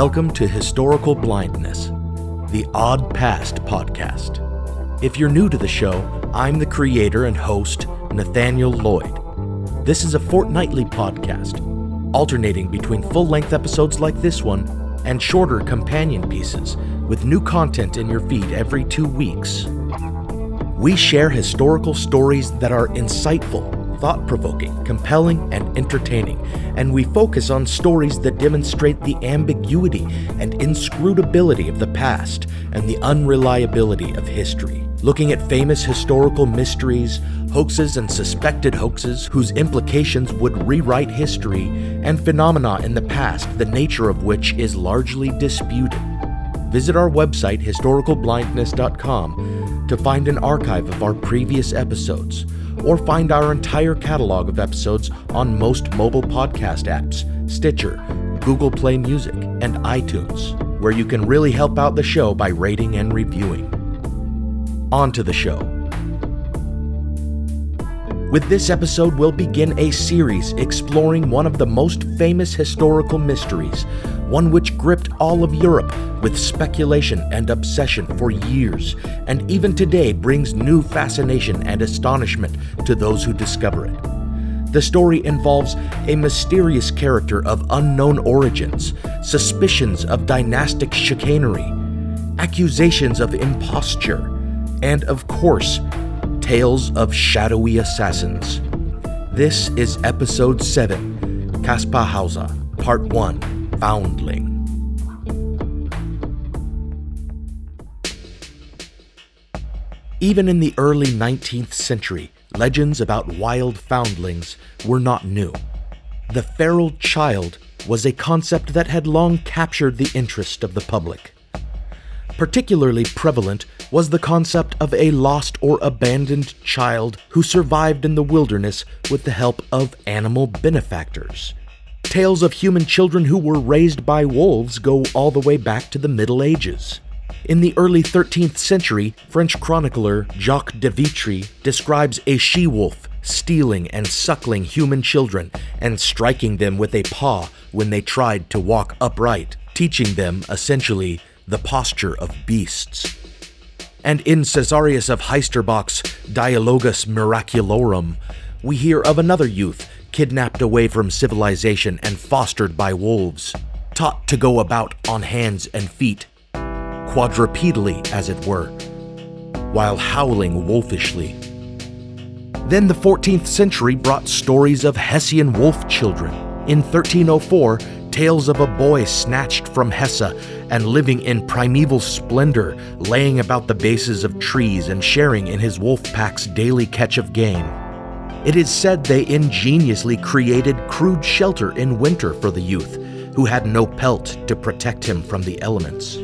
Welcome to Historical Blindness, the Odd Past podcast. If you're new to the show, I'm the creator and host, Nathaniel Lloyd. This is a fortnightly podcast, alternating between full length episodes like this one and shorter companion pieces with new content in your feed every two weeks. We share historical stories that are insightful thought provoking, compelling, and entertaining, and we focus on stories that demonstrate the ambiguity and inscrutability of the past and the unreliability of history. Looking at famous historical mysteries, hoaxes and suspected hoaxes whose implications would rewrite history, and phenomena in the past, the nature of which is largely disputed. Visit our website, historicalblindness.com, to find an archive of our previous episodes or find our entire catalog of episodes on most mobile podcast apps, Stitcher, Google Play Music, and iTunes, where you can really help out the show by rating and reviewing. On to the show. With this episode, we'll begin a series exploring one of the most famous historical mysteries, one which gripped all of Europe with speculation and obsession for years, and even today brings new fascination and astonishment to those who discover it. The story involves a mysterious character of unknown origins, suspicions of dynastic chicanery, accusations of imposture, and of course, tales of shadowy assassins. This is Episode 7 Kaspar Hauser, Part 1 Foundling. Even in the early 19th century, legends about wild foundlings were not new. The feral child was a concept that had long captured the interest of the public. Particularly prevalent was the concept of a lost or abandoned child who survived in the wilderness with the help of animal benefactors. Tales of human children who were raised by wolves go all the way back to the Middle Ages. In the early 13th century, French chronicler Jacques de Vitry describes a she wolf stealing and suckling human children and striking them with a paw when they tried to walk upright, teaching them, essentially, the posture of beasts. And in Caesarius of Heisterbach's Dialogus Miraculorum, we hear of another youth kidnapped away from civilization and fostered by wolves, taught to go about on hands and feet quadrupedally, as it were, while howling wolfishly. Then the 14th century brought stories of Hessian wolf children. In 1304, tales of a boy snatched from Hesse and living in primeval splendor, laying about the bases of trees and sharing in his wolf pack's daily catch of game. It is said they ingeniously created crude shelter in winter for the youth, who had no pelt to protect him from the elements.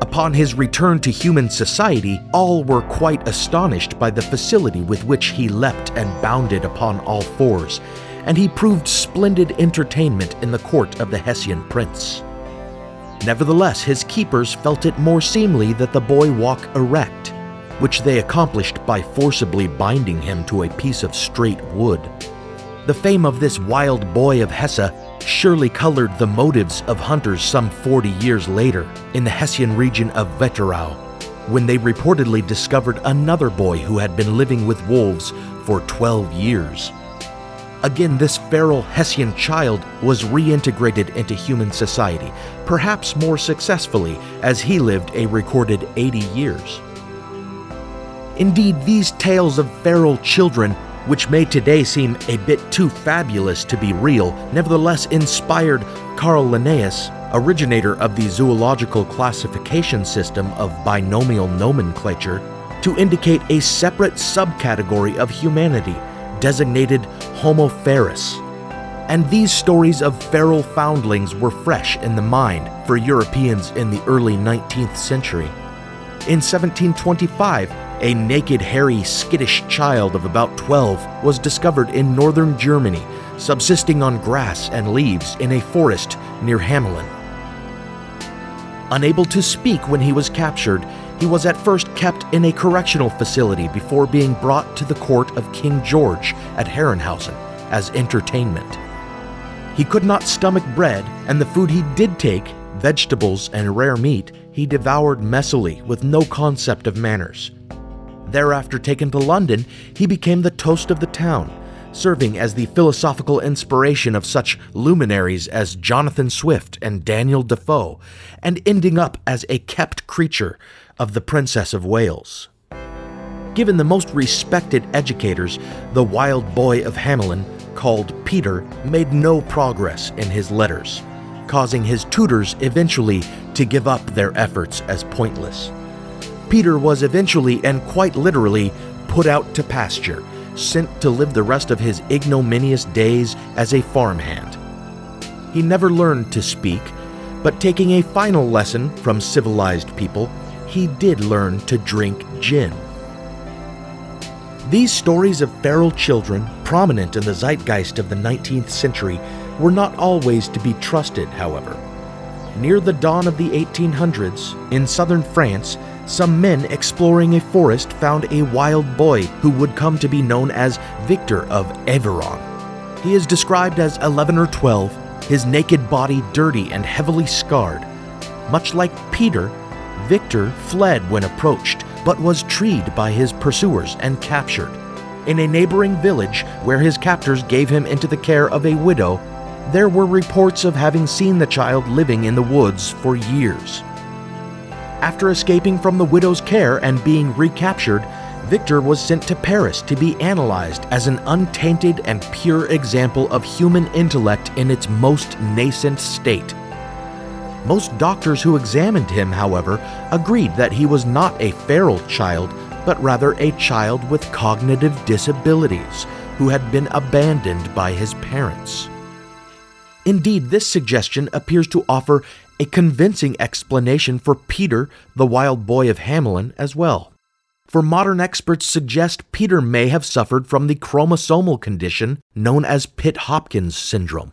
Upon his return to human society, all were quite astonished by the facility with which he leapt and bounded upon all fours, and he proved splendid entertainment in the court of the Hessian prince. Nevertheless, his keepers felt it more seemly that the boy walk erect, which they accomplished by forcibly binding him to a piece of straight wood. The fame of this wild boy of Hesse surely colored the motives of hunters some 40 years later in the Hessian region of Wetterau. when they reportedly discovered another boy who had been living with wolves for 12 years. Again, this feral Hessian child was reintegrated into human society, perhaps more successfully, as he lived a recorded 80 years. Indeed, these tales of feral children, which may today seem a bit too fabulous to be real, nevertheless inspired Carl Linnaeus, originator of the zoological classification system of binomial nomenclature, to indicate a separate subcategory of humanity designated Homo ferus. And these stories of feral foundlings were fresh in the mind for Europeans in the early 19th century. In 1725, a naked, hairy, skittish child of about 12 was discovered in northern Germany, subsisting on grass and leaves in a forest near Hamelin. Unable to speak when he was captured, he was at first kept in a correctional facility before being brought to the court of King George at Herrenhausen as entertainment. He could not stomach bread, and the food he did take, vegetables and rare meat, he devoured messily with no concept of manners. Thereafter taken to London, he became the toast of the town, serving as the philosophical inspiration of such luminaries as Jonathan Swift and Daniel Defoe, and ending up as a kept creature of the Princess of Wales. Given the most respected educators, the wild boy of Hamelin, called Peter, made no progress in his letters, causing his tutors eventually to give up their efforts as pointless. Peter was eventually and quite literally put out to pasture, sent to live the rest of his ignominious days as a farmhand. He never learned to speak, but taking a final lesson from civilized people, he did learn to drink gin. These stories of feral children, prominent in the zeitgeist of the 19th century, were not always to be trusted, however. Near the dawn of the 1800s, in southern France, some men exploring a forest found a wild boy who would come to be known as Victor of Aveyron. He is described as 11 or 12, his naked body dirty and heavily scarred. Much like Peter, Victor fled when approached, but was treed by his pursuers and captured. In a neighboring village, where his captors gave him into the care of a widow, there were reports of having seen the child living in the woods for years. After escaping from the widow's care and being recaptured, Victor was sent to Paris to be analyzed as an untainted and pure example of human intellect in its most nascent state. Most doctors who examined him, however, agreed that he was not a feral child, but rather a child with cognitive disabilities who had been abandoned by his parents. Indeed, this suggestion appears to offer a convincing explanation for Peter, the wild boy of Hamelin, as well. For modern experts suggest Peter may have suffered from the chromosomal condition known as Pitt Hopkins syndrome.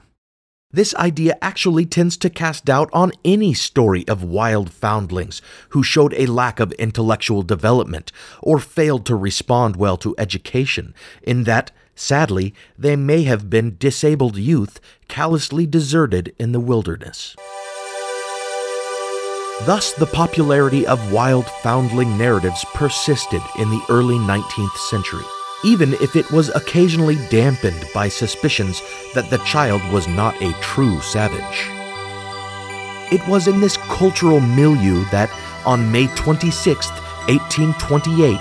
This idea actually tends to cast doubt on any story of wild foundlings who showed a lack of intellectual development or failed to respond well to education, in that, sadly, they may have been disabled youth callously deserted in the wilderness. Thus, the popularity of wild foundling narratives persisted in the early 19th century, even if it was occasionally dampened by suspicions that the child was not a true savage. It was in this cultural milieu that, on May 26, 1828,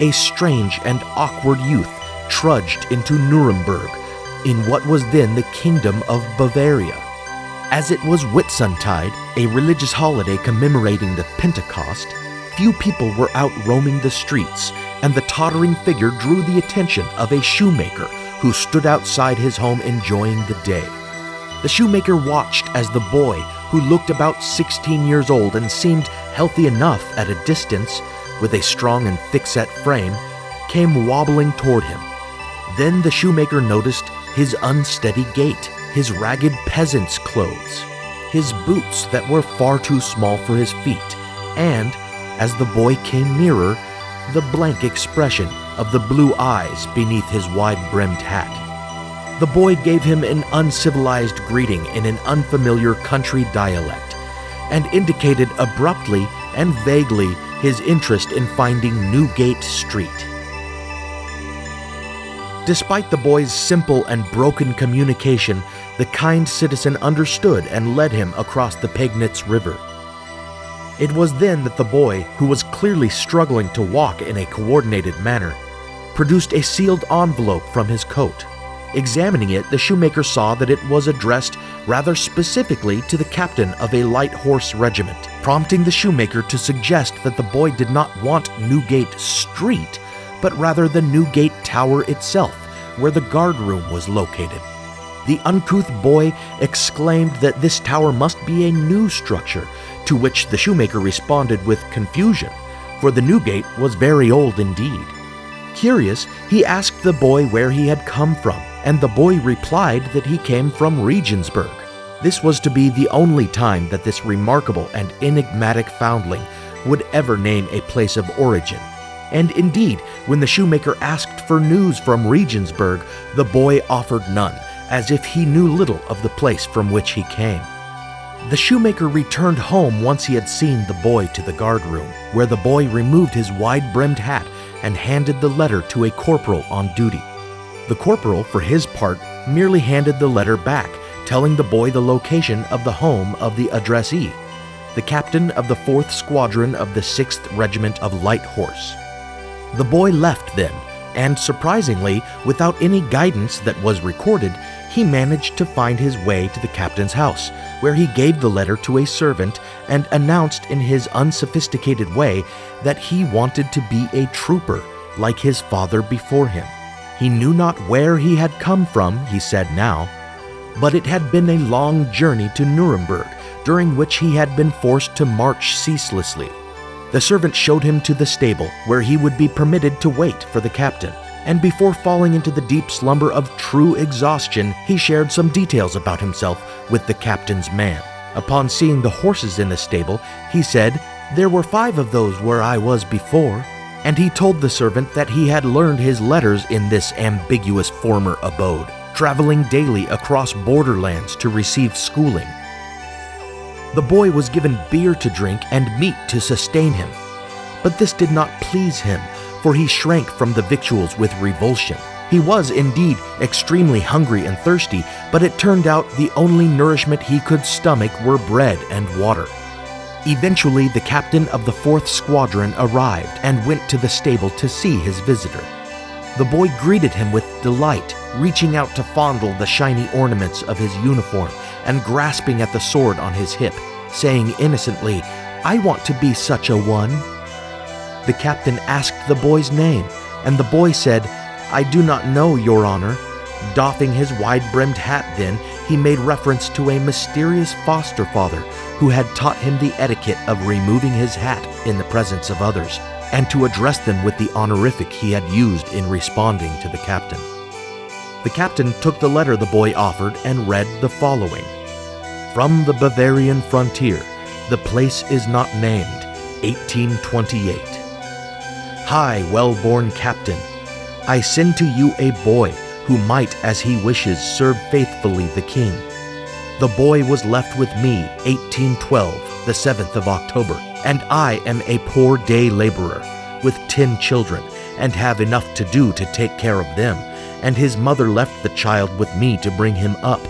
a strange and awkward youth trudged into Nuremberg in what was then the Kingdom of Bavaria. As it was Whitsuntide, a religious holiday commemorating the Pentecost, few people were out roaming the streets, and the tottering figure drew the attention of a shoemaker who stood outside his home enjoying the day. The shoemaker watched as the boy, who looked about 16 years old and seemed healthy enough at a distance, with a strong and thick-set frame, came wobbling toward him. Then the shoemaker noticed his unsteady gait his ragged peasant's clothes, his boots that were far too small for his feet, and, as the boy came nearer, the blank expression of the blue eyes beneath his wide brimmed hat. The boy gave him an uncivilized greeting in an unfamiliar country dialect and indicated abruptly and vaguely his interest in finding Newgate Street. Despite the boy's simple and broken communication, the kind citizen understood and led him across the Pegnitz River. It was then that the boy, who was clearly struggling to walk in a coordinated manner, produced a sealed envelope from his coat. Examining it, the shoemaker saw that it was addressed rather specifically to the captain of a light horse regiment, prompting the shoemaker to suggest that the boy did not want Newgate Street, but rather the Newgate Tower itself, where the guard room was located. The uncouth boy exclaimed that this tower must be a new structure, to which the shoemaker responded with confusion, for the Newgate was very old indeed. Curious, he asked the boy where he had come from, and the boy replied that he came from Regensburg. This was to be the only time that this remarkable and enigmatic foundling would ever name a place of origin. And indeed, when the shoemaker asked for news from Regensburg, the boy offered none, as if he knew little of the place from which he came. The shoemaker returned home once he had seen the boy to the guard room, where the boy removed his wide brimmed hat and handed the letter to a corporal on duty. The corporal, for his part, merely handed the letter back, telling the boy the location of the home of the addressee, the captain of the 4th Squadron of the 6th Regiment of Light Horse. The boy left then, and surprisingly, without any guidance that was recorded, he managed to find his way to the captain's house, where he gave the letter to a servant and announced in his unsophisticated way that he wanted to be a trooper like his father before him. He knew not where he had come from, he said now, but it had been a long journey to Nuremberg, during which he had been forced to march ceaselessly. The servant showed him to the stable, where he would be permitted to wait for the captain. And before falling into the deep slumber of true exhaustion, he shared some details about himself with the captain's man. Upon seeing the horses in the stable, he said, There were five of those where I was before and he told the servant that he had learned his letters in this ambiguous former abode, traveling daily across borderlands to receive schooling. The boy was given beer to drink and meat to sustain him, but this did not please him, for he shrank from the victuals with revulsion. He was indeed extremely hungry and thirsty, but it turned out the only nourishment he could stomach were bread and water. Eventually, the captain of the 4th Squadron arrived and went to the stable to see his visitor. The boy greeted him with delight, reaching out to fondle the shiny ornaments of his uniform and grasping at the sword on his hip, saying innocently, I want to be such a one. The captain asked the boy's name, and the boy said, I do not know, Your Honor. Doffing his wide brimmed hat, then, he made reference to a mysterious foster father who had taught him the etiquette of removing his hat in the presence of others, and to address them with the honorific he had used in responding to the captain. The captain took the letter the boy offered and read the following From the Bavarian frontier, the place is not named, 1828. Hi, well born captain. I send to you a boy who might, as he wishes, serve faithfully the king the boy was left with me 1812, the 7th of October, and I am a poor day laborer with 10 children and have enough to do to take care of them. And his mother left the child with me to bring him up,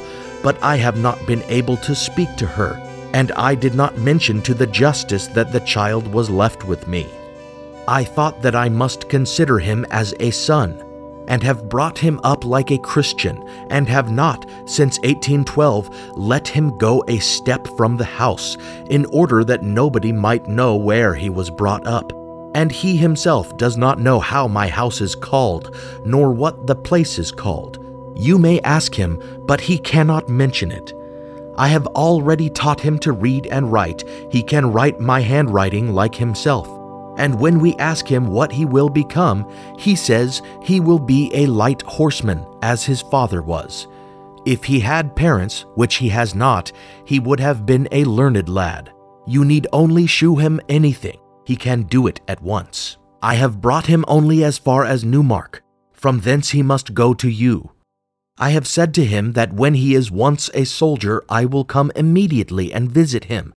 but I have not been able to speak to her, and I did not mention to the justice that the child was left with me. I thought that I must consider him as a son and have brought him up like a Christian, and have not, since 1812, let him go a step from the house, in order that nobody might know where he was brought up. And he himself does not know how my house is called, nor what the place is called. You may ask him, but he cannot mention it. I have already taught him to read and write. He can write my handwriting like himself. And when we ask him what he will become, he says he will be a light horseman, as his father was. If he had parents, which he has not, he would have been a learned lad. You need only shew him anything, he can do it at once. I have brought him only as far as Newmark. From thence he must go to you. I have said to him that when he is once a soldier, I will come immediately and visit him.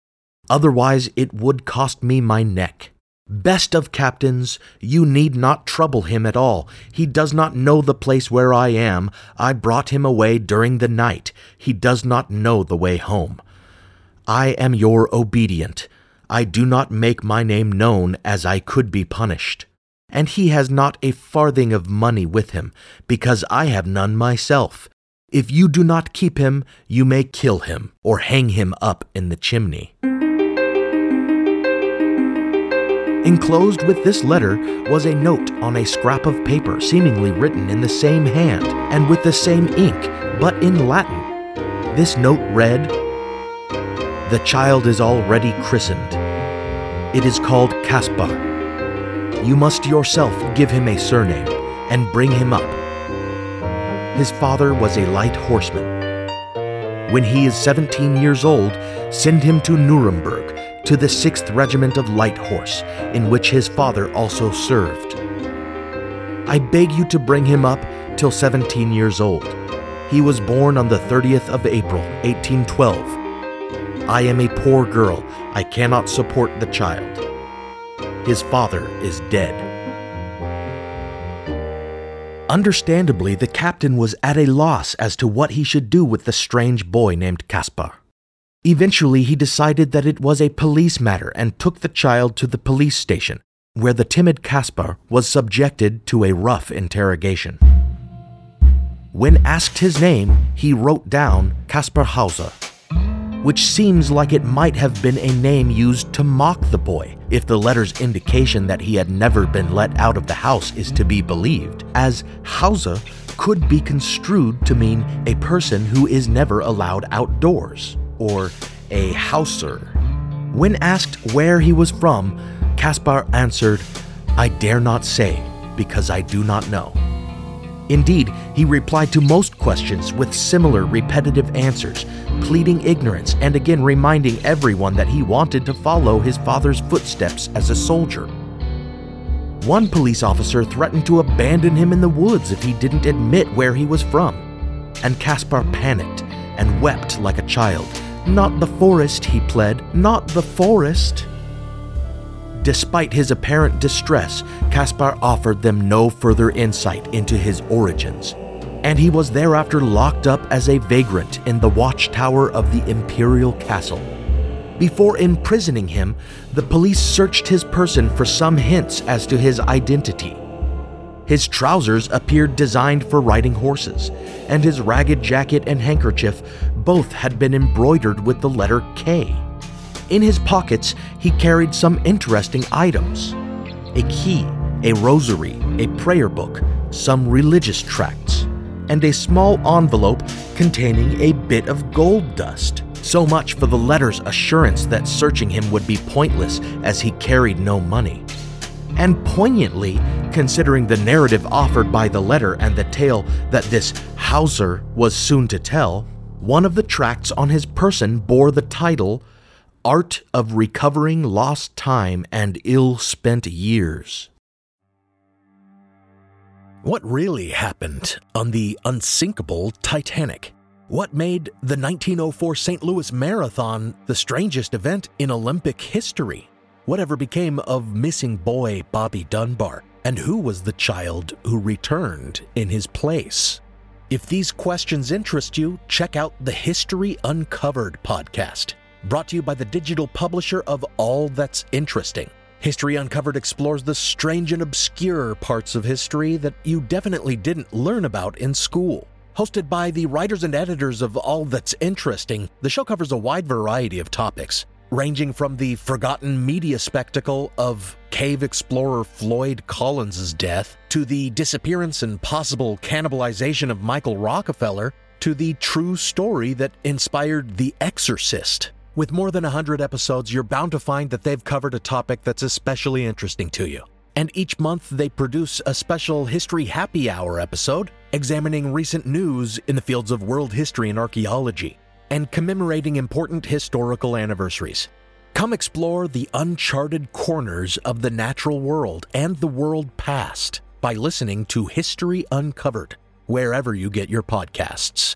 Otherwise, it would cost me my neck. Best of captains, you need not trouble him at all. He does not know the place where I am. I brought him away during the night. He does not know the way home. I am your obedient. I do not make my name known as I could be punished. And he has not a farthing of money with him, because I have none myself. If you do not keep him, you may kill him, or hang him up in the chimney. Enclosed with this letter was a note on a scrap of paper, seemingly written in the same hand and with the same ink, but in Latin. This note read The child is already christened. It is called Caspar. You must yourself give him a surname and bring him up. His father was a light horseman. When he is 17 years old, send him to Nuremberg to the 6th Regiment of Light Horse, in which his father also served. I beg you to bring him up till 17 years old. He was born on the 30th of April, 1812. I am a poor girl. I cannot support the child. His father is dead. Understandably, the captain was at a loss as to what he should do with the strange boy named Caspar. Eventually, he decided that it was a police matter and took the child to the police station, where the timid Caspar was subjected to a rough interrogation. When asked his name, he wrote down Caspar Hauser, which seems like it might have been a name used to mock the boy, if the letter's indication that he had never been let out of the house is to be believed, as Hauser could be construed to mean a person who is never allowed outdoors or a Hauser. When asked where he was from, Caspar answered, I dare not say, because I do not know. Indeed, he replied to most questions with similar repetitive answers, pleading ignorance and again reminding everyone that he wanted to follow his father's footsteps as a soldier. One police officer threatened to abandon him in the woods if he didn't admit where he was from, and Caspar panicked and wept like a child not the forest, he pled, not the forest. Despite his apparent distress, Caspar offered them no further insight into his origins, and he was thereafter locked up as a vagrant in the watchtower of the imperial castle. Before imprisoning him, the police searched his person for some hints as to his identity. His trousers appeared designed for riding horses, and his ragged jacket and handkerchief both had been embroidered with the letter K. In his pockets, he carried some interesting items a key, a rosary, a prayer book, some religious tracts, and a small envelope containing a bit of gold dust. So much for the letter's assurance that searching him would be pointless as he carried no money and poignantly, considering the narrative offered by the letter and the tale that this Hauser was soon to tell, one of the tracts on his person bore the title Art of Recovering Lost Time and Ill Spent Years. What really happened on the unsinkable Titanic? What made the 1904 St. Louis Marathon the strangest event in Olympic history? Whatever became of missing boy Bobby Dunbar? And who was the child who returned in his place? If these questions interest you, check out the History Uncovered podcast, brought to you by the digital publisher of All That's Interesting. History Uncovered explores the strange and obscure parts of history that you definitely didn't learn about in school. Hosted by the writers and editors of All That's Interesting, the show covers a wide variety of topics ranging from the forgotten media spectacle of cave explorer Floyd Collins' death to the disappearance and possible cannibalization of Michael Rockefeller to the true story that inspired The Exorcist. With more than 100 episodes, you're bound to find that they've covered a topic that's especially interesting to you. And each month they produce a special History Happy Hour episode examining recent news in the fields of world history and archaeology and commemorating important historical anniversaries. Come explore the uncharted corners of the natural world and the world past by listening to History Uncovered, wherever you get your podcasts.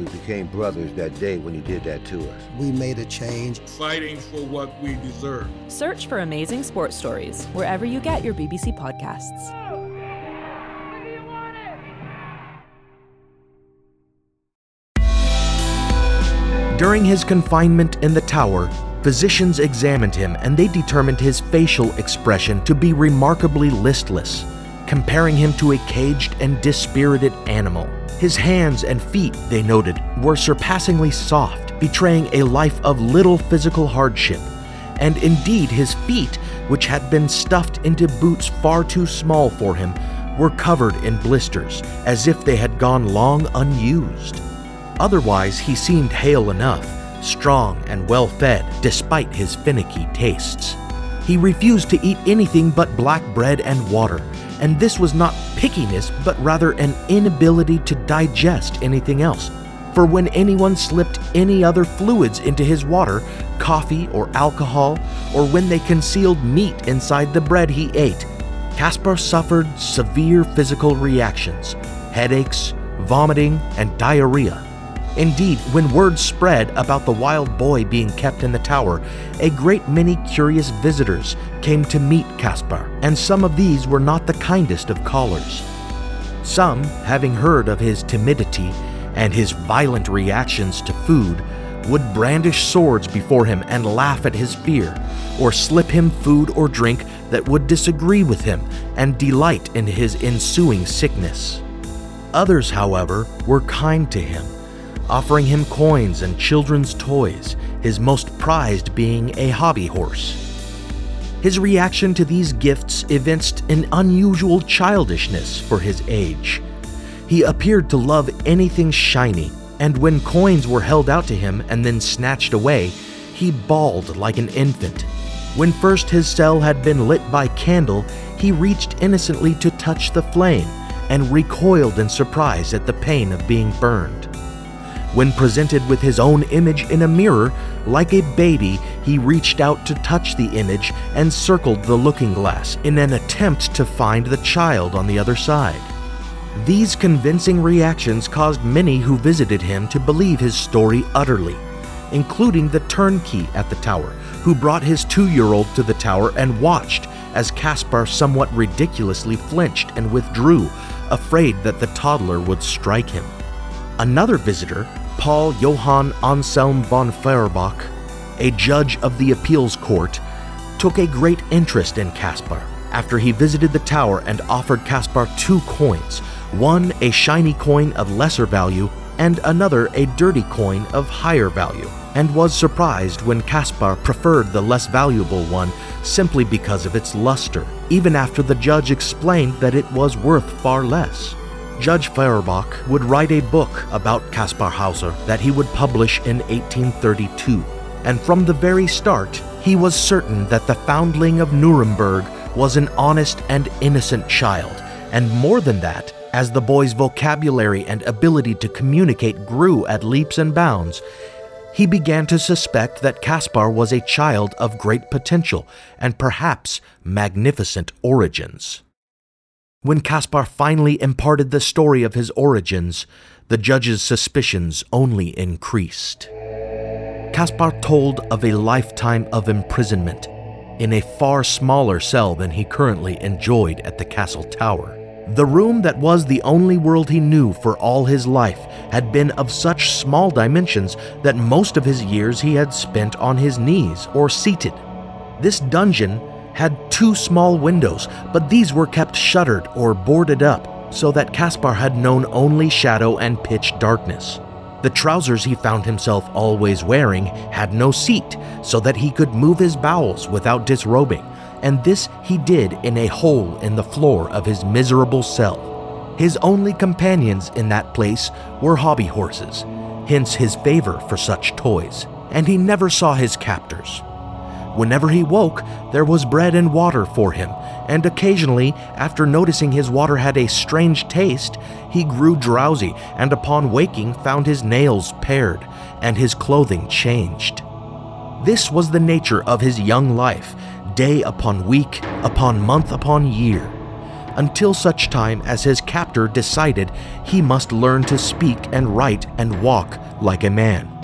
We became brothers that day when he did that to us. We made a change. Fighting for what we deserve. Search for Amazing Sports Stories wherever you get your BBC podcasts. During his confinement in the tower, physicians examined him and they determined his facial expression to be remarkably listless, comparing him to a caged and dispirited animal. His hands and feet, they noted, were surpassingly soft, betraying a life of little physical hardship. And indeed, his feet, which had been stuffed into boots far too small for him, were covered in blisters, as if they had gone long unused. Otherwise, he seemed hale enough, strong and well fed, despite his finicky tastes. He refused to eat anything but black bread and water, and this was not pickiness, but rather an inability to digest anything else. For when anyone slipped any other fluids into his water, coffee or alcohol, or when they concealed meat inside the bread he ate, Caspar suffered severe physical reactions headaches, vomiting, and diarrhea. Indeed, when word spread about the wild boy being kept in the tower, a great many curious visitors came to meet Caspar, and some of these were not the kindest of callers. Some, having heard of his timidity and his violent reactions to food, would brandish swords before him and laugh at his fear, or slip him food or drink that would disagree with him and delight in his ensuing sickness. Others, however, were kind to him offering him coins and children's toys, his most prized being a hobby horse. His reaction to these gifts evinced an unusual childishness for his age. He appeared to love anything shiny, and when coins were held out to him and then snatched away, he bawled like an infant. When first his cell had been lit by candle, he reached innocently to touch the flame and recoiled in surprise at the pain of being burned. When presented with his own image in a mirror, like a baby, he reached out to touch the image and circled the looking glass in an attempt to find the child on the other side. These convincing reactions caused many who visited him to believe his story utterly, including the turnkey at the tower, who brought his two year old to the tower and watched as Caspar somewhat ridiculously flinched and withdrew, afraid that the toddler would strike him. Another visitor, Paul Johann Anselm von Feuerbach, a judge of the appeals court, took a great interest in Caspar after he visited the tower and offered Caspar two coins one a shiny coin of lesser value, and another a dirty coin of higher value, and was surprised when Caspar preferred the less valuable one simply because of its luster, even after the judge explained that it was worth far less. Judge Feuerbach would write a book about Caspar Hauser that he would publish in 1832, and from the very start, he was certain that the foundling of Nuremberg was an honest and innocent child, and more than that, as the boy's vocabulary and ability to communicate grew at leaps and bounds, he began to suspect that Caspar was a child of great potential and perhaps magnificent origins. When Caspar finally imparted the story of his origins, the judge's suspicions only increased. Caspar told of a lifetime of imprisonment in a far smaller cell than he currently enjoyed at the castle tower. The room that was the only world he knew for all his life had been of such small dimensions that most of his years he had spent on his knees or seated. This dungeon had two small windows, but these were kept shuttered or boarded up so that Caspar had known only shadow and pitch darkness. The trousers he found himself always wearing had no seat so that he could move his bowels without disrobing, and this he did in a hole in the floor of his miserable cell. His only companions in that place were hobby horses, hence his favor for such toys, and he never saw his captors. Whenever he woke, there was bread and water for him, and occasionally, after noticing his water had a strange taste, he grew drowsy and upon waking found his nails pared and his clothing changed. This was the nature of his young life, day upon week, upon month upon year, until such time as his captor decided he must learn to speak and write and walk like a man.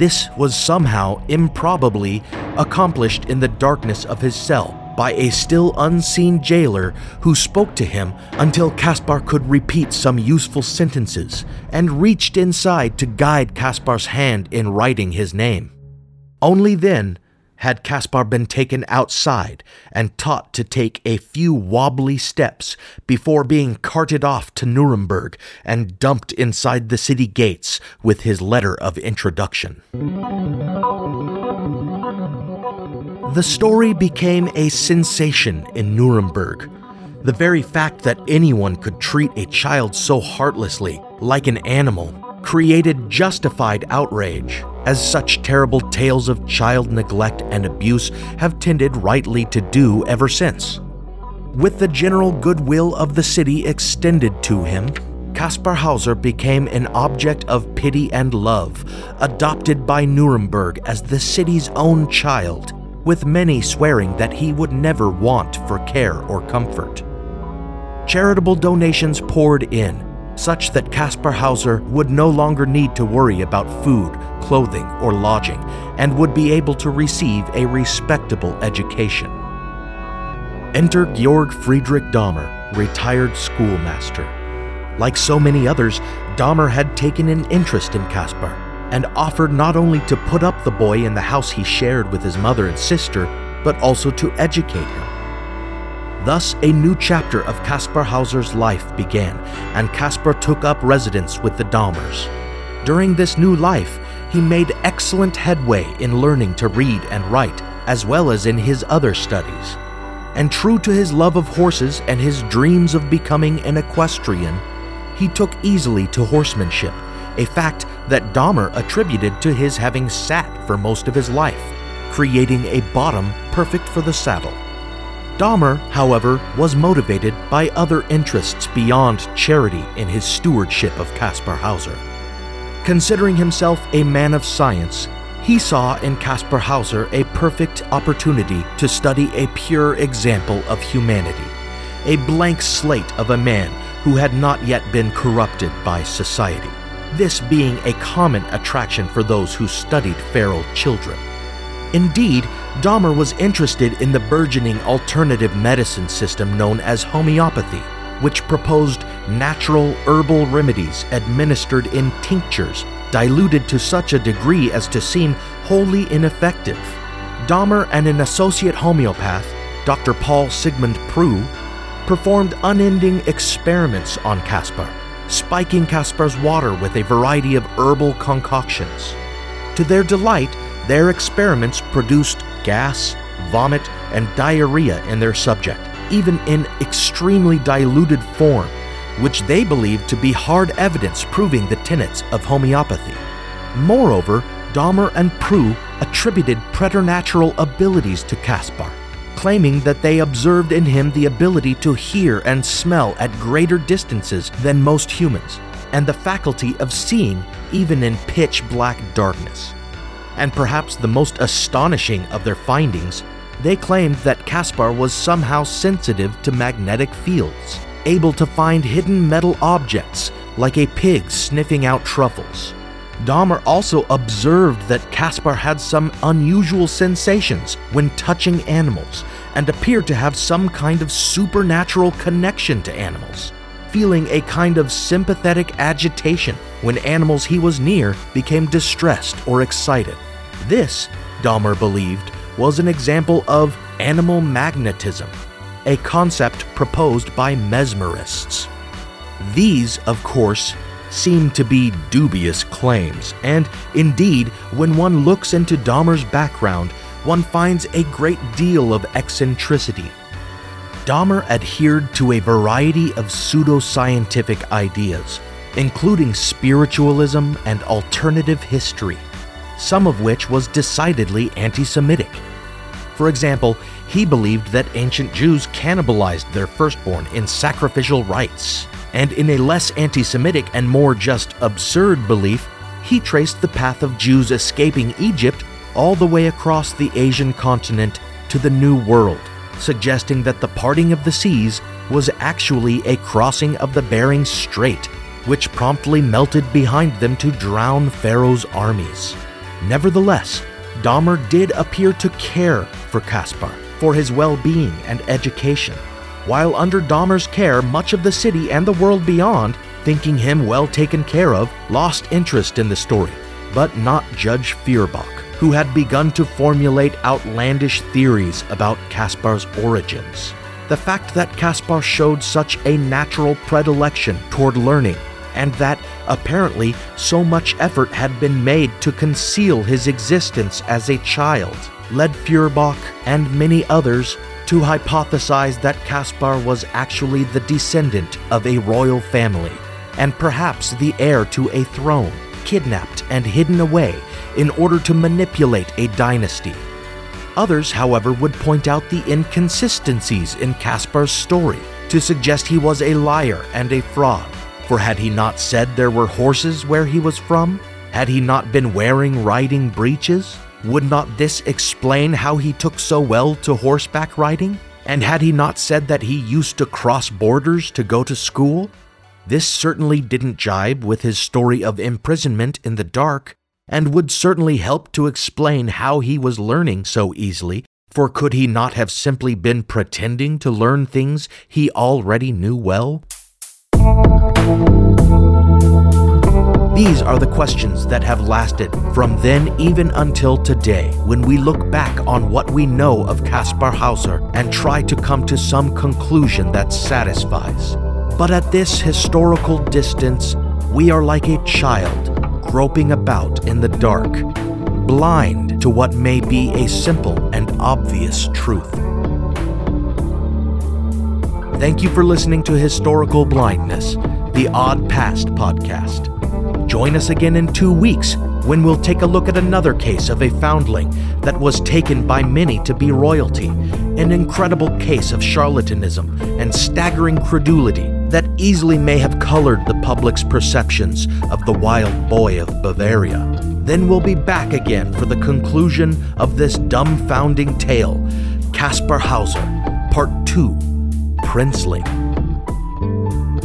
This was somehow, improbably, accomplished in the darkness of his cell by a still unseen jailer who spoke to him until Caspar could repeat some useful sentences and reached inside to guide Caspar's hand in writing his name. Only then had Caspar been taken outside and taught to take a few wobbly steps before being carted off to Nuremberg and dumped inside the city gates with his letter of introduction. The story became a sensation in Nuremberg. The very fact that anyone could treat a child so heartlessly, like an animal, created justified outrage, as such terrible tales of child neglect and abuse have tended rightly to do ever since. With the general goodwill of the city extended to him, Caspar Hauser became an object of pity and love, adopted by Nuremberg as the city's own child, with many swearing that he would never want for care or comfort. Charitable donations poured in, such that Caspar Hauser would no longer need to worry about food, clothing, or lodging, and would be able to receive a respectable education. Enter Georg Friedrich Daumer, retired schoolmaster. Like so many others, Daumer had taken an interest in Caspar and offered not only to put up the boy in the house he shared with his mother and sister, but also to educate him. Thus, a new chapter of Caspar Hauser's life began, and Caspar took up residence with the Daumers. During this new life, he made excellent headway in learning to read and write, as well as in his other studies. And true to his love of horses and his dreams of becoming an equestrian, he took easily to horsemanship, a fact that Daumer attributed to his having sat for most of his life, creating a bottom perfect for the saddle. Daumer, however, was motivated by other interests beyond charity in his stewardship of Caspar Hauser. Considering himself a man of science, he saw in Caspar Hauser a perfect opportunity to study a pure example of humanity, a blank slate of a man who had not yet been corrupted by society, this being a common attraction for those who studied feral children. Indeed, Daumer was interested in the burgeoning alternative medicine system known as homeopathy, which proposed natural herbal remedies administered in tinctures, diluted to such a degree as to seem wholly ineffective. Daumer and an associate homeopath, Dr. Paul Sigmund Preu, performed unending experiments on Caspar, spiking Caspar's water with a variety of herbal concoctions. To their delight, their experiments produced gas, vomit, and diarrhea in their subject, even in extremely diluted form, which they believed to be hard evidence proving the tenets of homeopathy. Moreover, Daumer and Preu attributed preternatural abilities to Caspar, claiming that they observed in him the ability to hear and smell at greater distances than most humans, and the faculty of seeing even in pitch black darkness and perhaps the most astonishing of their findings, they claimed that Caspar was somehow sensitive to magnetic fields, able to find hidden metal objects like a pig sniffing out truffles. Daumer also observed that Caspar had some unusual sensations when touching animals and appeared to have some kind of supernatural connection to animals, feeling a kind of sympathetic agitation when animals he was near became distressed or excited. This, Daumer believed, was an example of animal magnetism, a concept proposed by mesmerists. These, of course, seem to be dubious claims, and indeed, when one looks into Daumer's background, one finds a great deal of eccentricity. Daumer adhered to a variety of pseudoscientific ideas, including spiritualism and alternative history some of which was decidedly anti Semitic. For example, he believed that ancient Jews cannibalized their firstborn in sacrificial rites. And in a less anti Semitic and more just absurd belief, he traced the path of Jews escaping Egypt all the way across the Asian continent to the New World, suggesting that the parting of the seas was actually a crossing of the Bering Strait, which promptly melted behind them to drown Pharaoh's armies. Nevertheless, Daumer did appear to care for Caspar, for his well being and education. While under Daumer's care, much of the city and the world beyond, thinking him well taken care of, lost interest in the story. But not Judge Feuerbach, who had begun to formulate outlandish theories about Caspar's origins. The fact that Caspar showed such a natural predilection toward learning and that apparently so much effort had been made to conceal his existence as a child led Feuerbach and many others to hypothesize that Caspar was actually the descendant of a royal family and perhaps the heir to a throne, kidnapped and hidden away in order to manipulate a dynasty. Others, however, would point out the inconsistencies in Caspar's story to suggest he was a liar and a fraud for had he not said there were horses where he was from? Had he not been wearing riding breeches? Would not this explain how he took so well to horseback riding? And had he not said that he used to cross borders to go to school? This certainly didn't jibe with his story of imprisonment in the dark, and would certainly help to explain how he was learning so easily, for could he not have simply been pretending to learn things he already knew well? These are the questions that have lasted from then even until today when we look back on what we know of Caspar Hauser and try to come to some conclusion that satisfies. But at this historical distance, we are like a child groping about in the dark, blind to what may be a simple and obvious truth. Thank you for listening to Historical Blindness, the Odd Past podcast. Join us again in two weeks when we'll take a look at another case of a foundling that was taken by many to be royalty, an incredible case of charlatanism and staggering credulity that easily may have colored the public's perceptions of the wild boy of Bavaria. Then we'll be back again for the conclusion of this dumbfounding tale Caspar Hauser, Part 2 Princeling.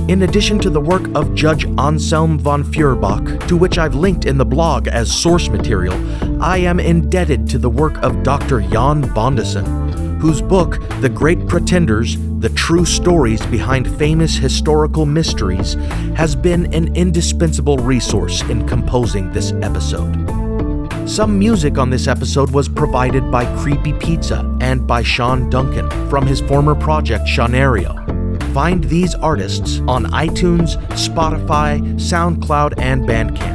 In addition to the work of Judge Anselm von Feuerbach, to which I've linked in the blog as source material, I am indebted to the work of Dr. Jan Bondeson, whose book, The Great Pretenders The True Stories Behind Famous Historical Mysteries, has been an indispensable resource in composing this episode. Some music on this episode was provided by Creepy Pizza and by Sean Duncan from his former project Shaunario. Find these artists on iTunes, Spotify, SoundCloud, and Bandcamp.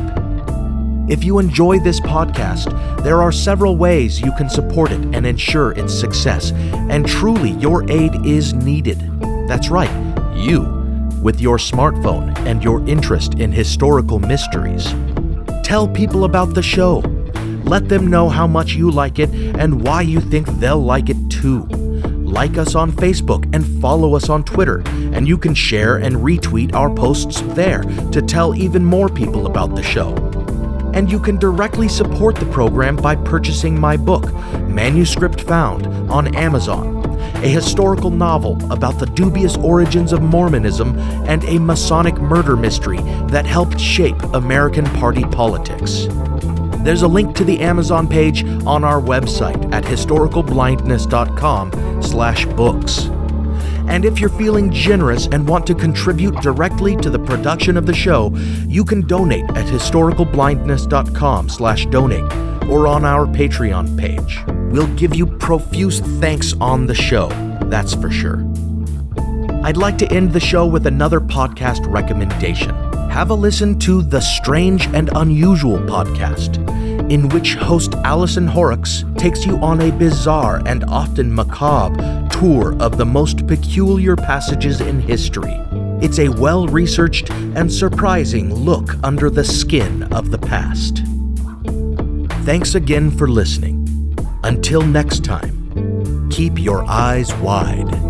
If you enjoy this podcast, there are several ways you can support it and ensure its success, and truly your aid is needed. That's right, you, with your smartphone and your interest in historical mysteries. Tell people about the show let them know how much you like it and why you think they'll like it too. Like us on Facebook and follow us on Twitter, and you can share and retweet our posts there to tell even more people about the show. And you can directly support the program by purchasing my book, Manuscript Found, on Amazon a historical novel about the dubious origins of Mormonism and a Masonic murder mystery that helped shape American party politics. There's a link to the Amazon page on our website at historicalblindness.com slash books. And if you're feeling generous and want to contribute directly to the production of the show, you can donate at historicalblindness.com slash donate or on our Patreon page. We'll give you profuse thanks on the show, that's for sure. I'd like to end the show with another podcast recommendation have a listen to the Strange and Unusual podcast, in which host Allison Horrocks takes you on a bizarre and often macabre tour of the most peculiar passages in history. It's a well researched and surprising look under the skin of the past. Thanks again for listening. Until next time. keep your eyes wide.